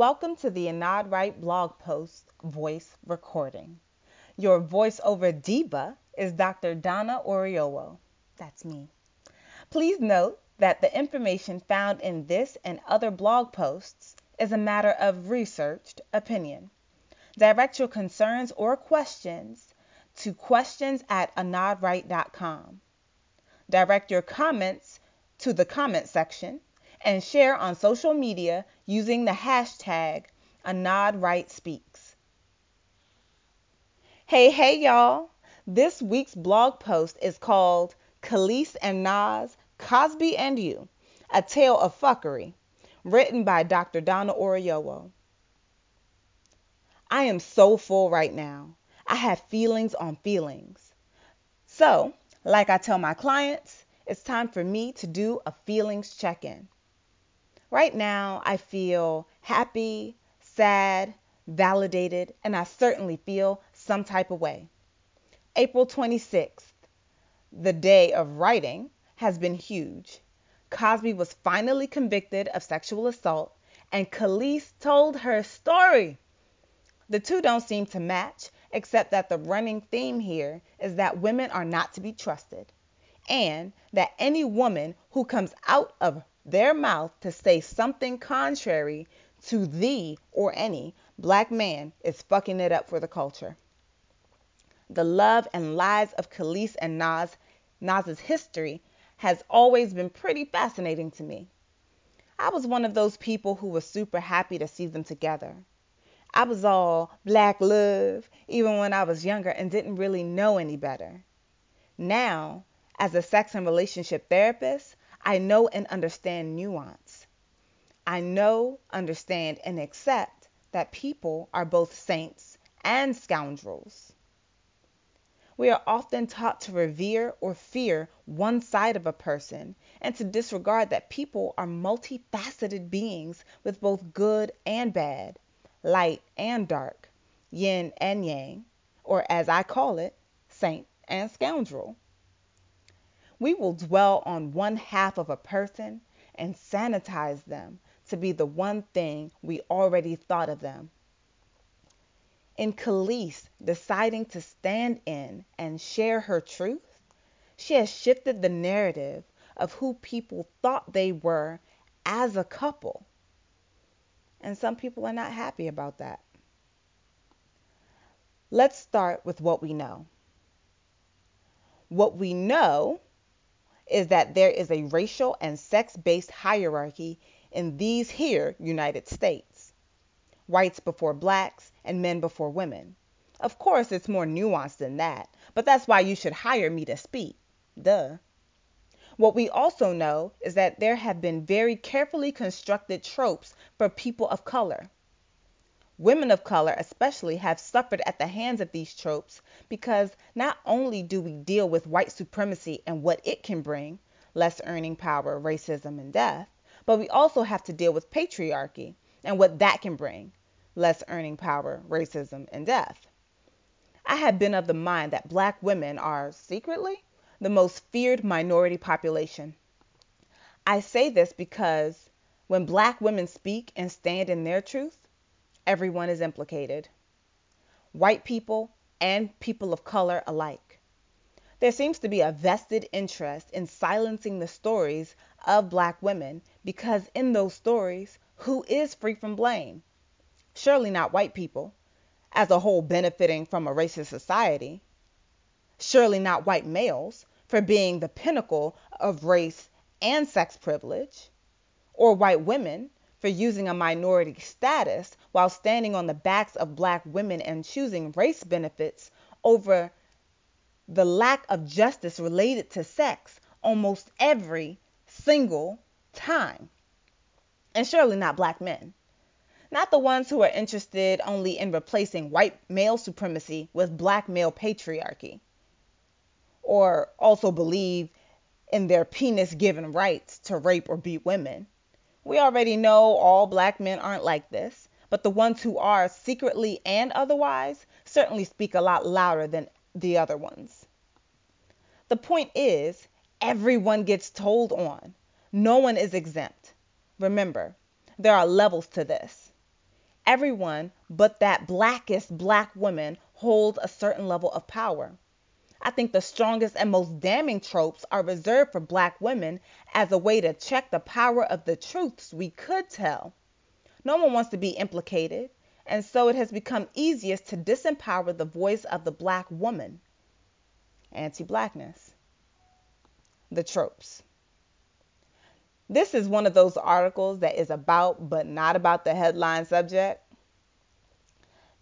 Welcome to the AnnodRight blog post voice recording. Your voiceover diva is Dr. Donna Oriowo. That's me. Please note that the information found in this and other blog posts is a matter of researched opinion. Direct your concerns or questions to questions at annodright.com. Direct your comments to the comment section and share on social media using the hashtag AnnodRightSpeaks. Hey, hey, y'all. This week's blog post is called Kelis and Nas, Cosby and You, A Tale of Fuckery, written by Dr. Donna Oriowo. I am so full right now. I have feelings on feelings. So, like I tell my clients, it's time for me to do a feelings check in. Right now, I feel happy, sad, validated, and I certainly feel some type of way. April 26th, the day of writing, has been huge. Cosby was finally convicted of sexual assault, and Kelis told her story. The two don't seem to match, except that the running theme here is that women are not to be trusted, and that any woman who comes out of their mouth to say something contrary to the or any black man is fucking it up for the culture. The love and lies of Kelis and Nas, Nas's history has always been pretty fascinating to me. I was one of those people who was super happy to see them together. I was all black love even when I was younger and didn't really know any better. Now, as a sex and relationship therapist, I know and understand nuance. I know, understand, and accept that people are both saints and scoundrels. We are often taught to revere or fear one side of a person and to disregard that people are multifaceted beings with both good and bad, light and dark, yin and yang, or as I call it, saint and scoundrel. We will dwell on one half of a person and sanitize them to be the one thing we already thought of them. In Kelis deciding to stand in and share her truth, she has shifted the narrative of who people thought they were as a couple. And some people are not happy about that. Let's start with what we know. What we know is that there is a racial and sex based hierarchy in these here United States whites before blacks and men before women. Of course, it's more nuanced than that, but that's why you should hire me to speak. Duh. What we also know is that there have been very carefully constructed tropes for people of color. Women of color, especially, have suffered at the hands of these tropes because not only do we deal with white supremacy and what it can bring less earning power, racism, and death but we also have to deal with patriarchy and what that can bring less earning power, racism, and death. I have been of the mind that black women are secretly the most feared minority population. I say this because when black women speak and stand in their truth, everyone is implicated white people and people of color alike. There seems to be a vested interest in silencing the stories of black women because in those stories, who is free from blame? Surely not white people, as a whole benefiting from a racist society. Surely not white males for being the pinnacle of race and sex privilege, or white women for using a minority status while standing on the backs of black women and choosing race benefits over the lack of justice related to sex almost every single time. And surely not black men. Not the ones who are interested only in replacing white male supremacy with black male patriarchy. Or also believe in their penis given rights to rape or beat women. We already know all black men aren't like this, but the ones who are secretly and otherwise certainly speak a lot louder than the other ones. The point is, everyone gets told on. No one is exempt. Remember, there are levels to this. everyone but that blackest black woman holds a certain level of power. I think the strongest and most damning tropes are reserved for black women as a way to check the power of the truths we could tell. No one wants to be implicated, and so it has become easiest to disempower the voice of the black woman. Anti blackness. The tropes. This is one of those articles that is about but not about the headline subject.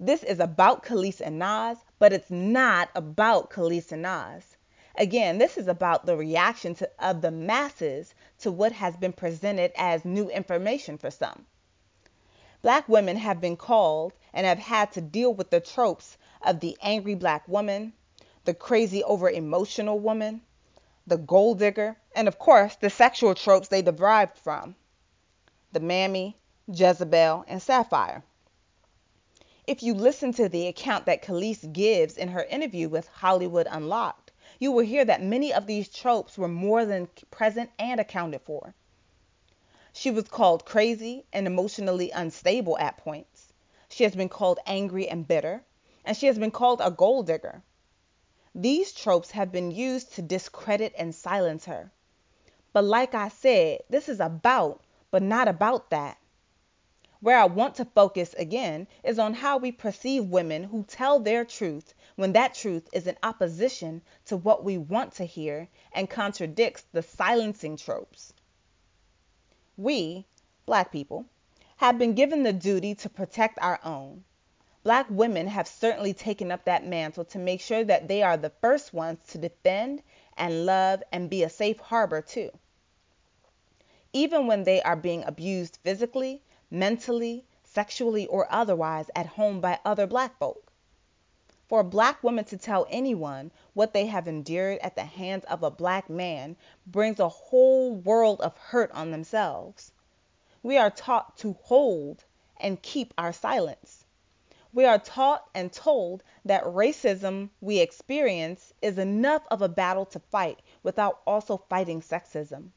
This is about Kelis and Nas, but it's not about Kelis and Nas. Again, this is about the reaction to, of the masses to what has been presented as new information for some. Black women have been called and have had to deal with the tropes of the angry black woman, the crazy over emotional woman, the gold digger, and of course the sexual tropes they derived from the mammy, Jezebel, and Sapphire. If you listen to the account that Kelis gives in her interview with Hollywood Unlocked, you will hear that many of these tropes were more than present and accounted for. She was called crazy and emotionally unstable at points. She has been called angry and bitter, and she has been called a gold digger. These tropes have been used to discredit and silence her. But like I said, this is about, but not about that. Where I want to focus again is on how we perceive women who tell their truth when that truth is in opposition to what we want to hear and contradicts the silencing tropes. We, black people, have been given the duty to protect our own. Black women have certainly taken up that mantle to make sure that they are the first ones to defend and love and be a safe harbor too. Even when they are being abused physically, mentally, sexually, or otherwise at home by other black folk. For a black woman to tell anyone what they have endured at the hands of a black man brings a whole world of hurt on themselves. We are taught to hold and keep our silence. We are taught and told that racism we experience is enough of a battle to fight without also fighting sexism.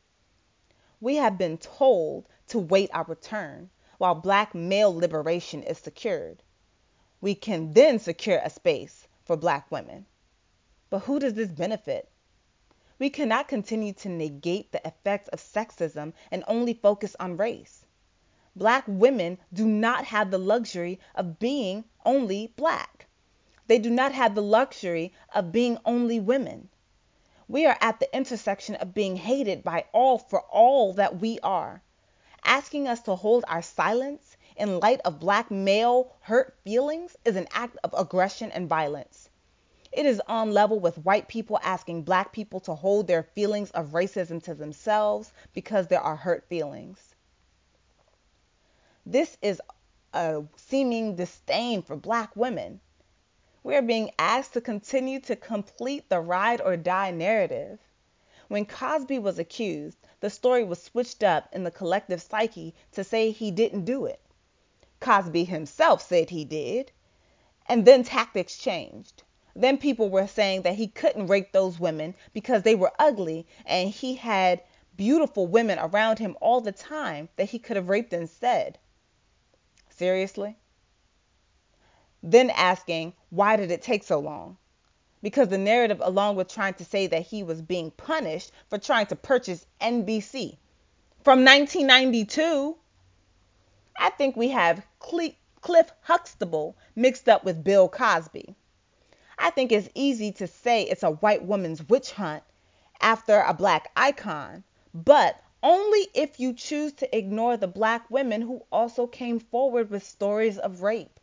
We have been told to wait our turn, while black male liberation is secured. We can then secure a space for black women. But who does this benefit? We cannot continue to negate the effects of sexism and only focus on race. Black women do not have the luxury of being only black. They do not have the luxury of being only women. We are at the intersection of being hated by all for all that we are asking us to hold our silence in light of black male hurt feelings is an act of aggression and violence. It is on level with white people asking black people to hold their feelings of racism to themselves because there are hurt feelings. This is a seeming disdain for black women. We are being asked to continue to complete the ride or die narrative. When Cosby was accused, the story was switched up in the collective psyche to say he didn't do it. Cosby himself said he did. And then tactics changed. Then people were saying that he couldn't rape those women because they were ugly and he had beautiful women around him all the time that he could have raped instead. Seriously? Then asking, why did it take so long? Because the narrative, along with trying to say that he was being punished for trying to purchase NBC from 1992, I think we have Cliff Huxtable mixed up with Bill Cosby. I think it's easy to say it's a white woman's witch hunt after a black icon, but only if you choose to ignore the black women who also came forward with stories of rape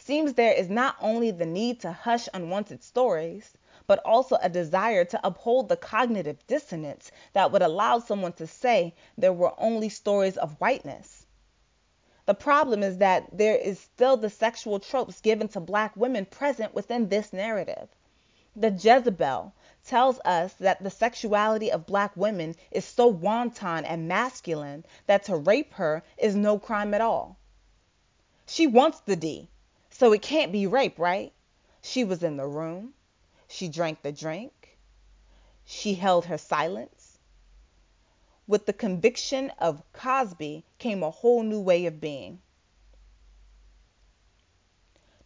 seems there is not only the need to hush unwanted stories, but also a desire to uphold the cognitive dissonance that would allow someone to say there were only stories of whiteness. The problem is that there is still the sexual tropes given to black women present within this narrative. The Jezebel tells us that the sexuality of black women is so wanton and masculine that to rape her is no crime at all. She wants the D. So it can't be rape, right? She was in the room. She drank the drink. She held her silence. With the conviction of Cosby came a whole new way of being.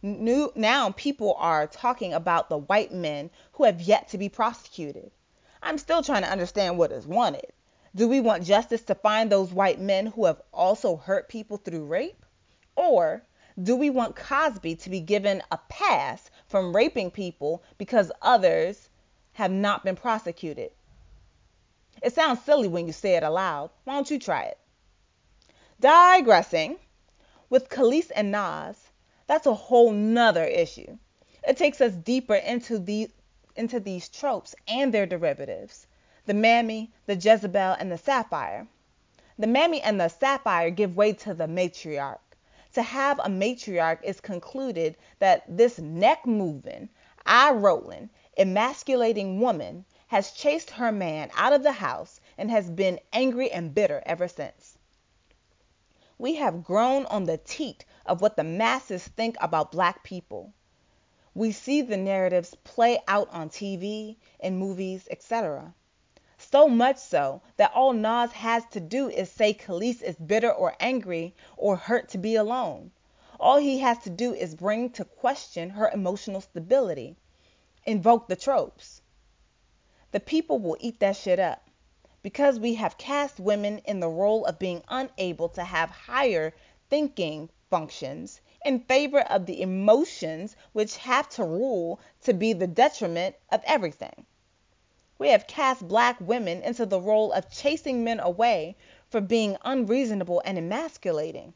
New, now people are talking about the white men who have yet to be prosecuted. I'm still trying to understand what is wanted. Do we want justice to find those white men who have also hurt people through rape? Or do we want Cosby to be given a pass from raping people because others have not been prosecuted? It sounds silly when you say it aloud. Why don't you try it? Digressing, with Kelis and Nas, that's a whole nother issue. It takes us deeper into the into these tropes and their derivatives. The mammy, the Jezebel, and the sapphire. The mammy and the sapphire give way to the matriarch. To have a matriarch is concluded that this neck moving, eye rolling, emasculating woman has chased her man out of the house and has been angry and bitter ever since. We have grown on the teat of what the masses think about black people. We see the narratives play out on TV, in movies, etc. So much so that all Nas has to do is say Kelis is bitter or angry or hurt to be alone. All he has to do is bring to question her emotional stability, invoke the tropes. The people will eat that shit up because we have cast women in the role of being unable to have higher thinking functions in favor of the emotions which have to rule to be the detriment of everything. We have cast black women into the role of chasing men away for being unreasonable and emasculating.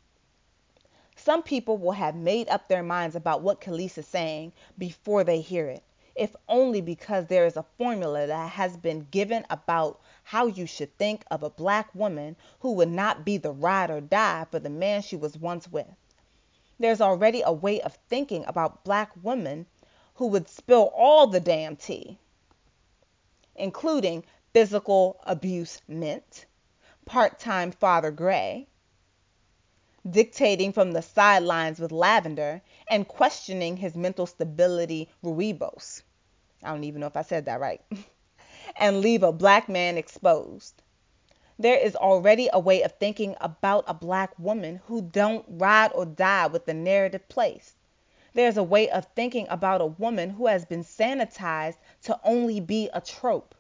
Some people will have made up their minds about what Kelis is saying before they hear it, if only because there is a formula that has been given about how you should think of a black woman who would not be the ride or die for the man she was once with. There's already a way of thinking about black women who would spill all the damn tea, including physical abuse mint, part time Father Gray, dictating from the sidelines with lavender, and questioning his mental stability Rooibos. I don't even know if I said that right. and leave a black man exposed there is already a way of thinking about a black woman who don't ride or die with the narrative placed. There's a way of thinking about a woman who has been sanitized to only be a trope.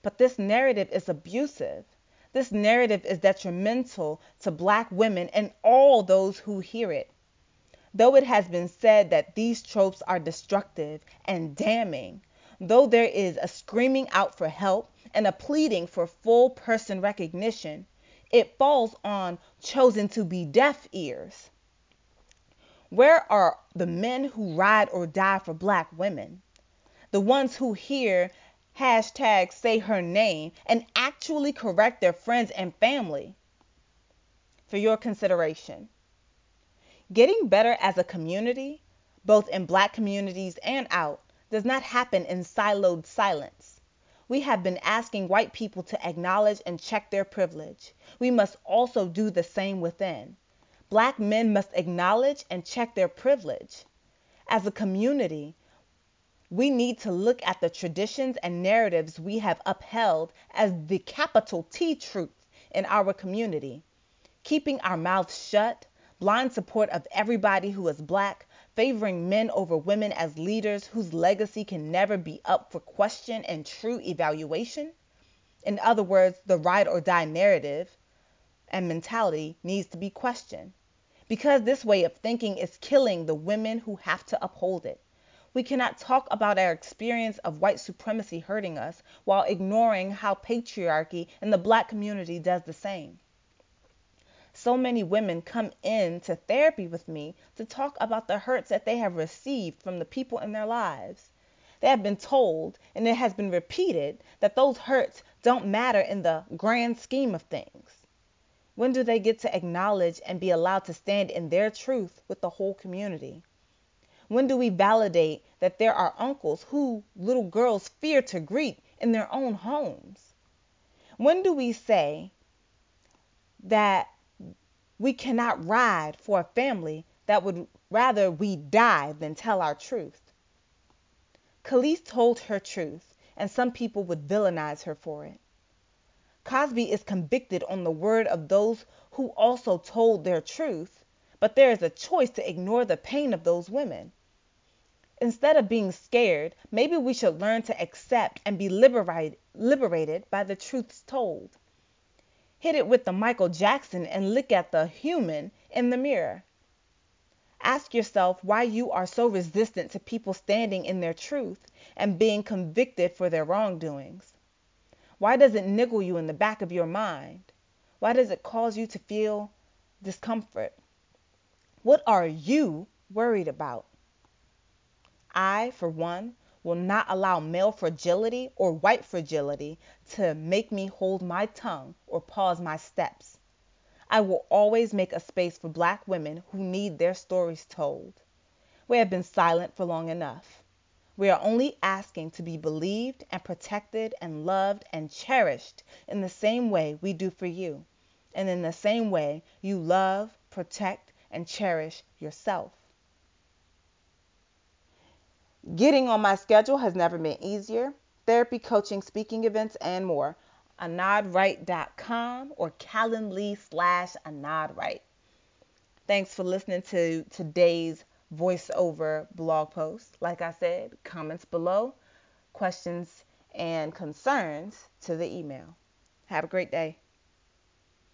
But this narrative is abusive. This narrative is detrimental to black women and all those who hear it. Though it has been said that these tropes are destructive and damning, though there is a screaming out for help and a pleading for full person recognition, it falls on chosen to be deaf ears. Where are the men who ride or die for black women? The ones who hear hashtag say her name and actually correct their friends and family? For your consideration. Getting better as a community, both in black communities and out, does not happen in siloed silence. We have been asking white people to acknowledge and check their privilege. We must also do the same within. Black men must acknowledge and check their privilege. As a community, we need to look at the traditions and narratives we have upheld as the capital T truth in our community. Keeping our mouths shut, blind support of everybody who is black, favoring men over women as leaders whose legacy can never be up for question and true evaluation. In other words, the ride or die narrative and mentality needs to be questioned because this way of thinking is killing the women who have to uphold it. We cannot talk about our experience of white supremacy hurting us while ignoring how patriarchy in the black community does the same. So many women come in to therapy with me to talk about the hurts that they have received from the people in their lives. They have been told, and it has been repeated, that those hurts don't matter in the grand scheme of things. When do they get to acknowledge and be allowed to stand in their truth with the whole community? When do we validate that there are uncles who little girls fear to greet in their own homes? When do we say that we cannot ride for a family that would rather we die than tell our truth. Kelis told her truth, and some people would villainize her for it. Cosby is convicted on the word of those who also told their truth, but there is a choice to ignore the pain of those women. Instead of being scared, maybe we should learn to accept and be liberated, liberated by the truths told. Hit it with the Michael Jackson and look at the human in the mirror. Ask yourself why you are so resistant to people standing in their truth and being convicted for their wrongdoings. Why does it niggle you in the back of your mind? Why does it cause you to feel discomfort? What are you worried about? I, for one, will not allow male fragility or white fragility to make me hold my tongue or pause my steps. I will always make a space for black women who need their stories told. We have been silent for long enough. We are only asking to be believed and protected and loved and cherished in the same way we do for you, and in the same way you love, protect, and cherish yourself. Getting on my schedule has never been easier. Therapy, coaching, speaking events, and more. AnnodRight.com or Calendly slash AnnodRight. Thanks for listening to today's voiceover blog post. Like I said, comments below, questions and concerns to the email. Have a great day.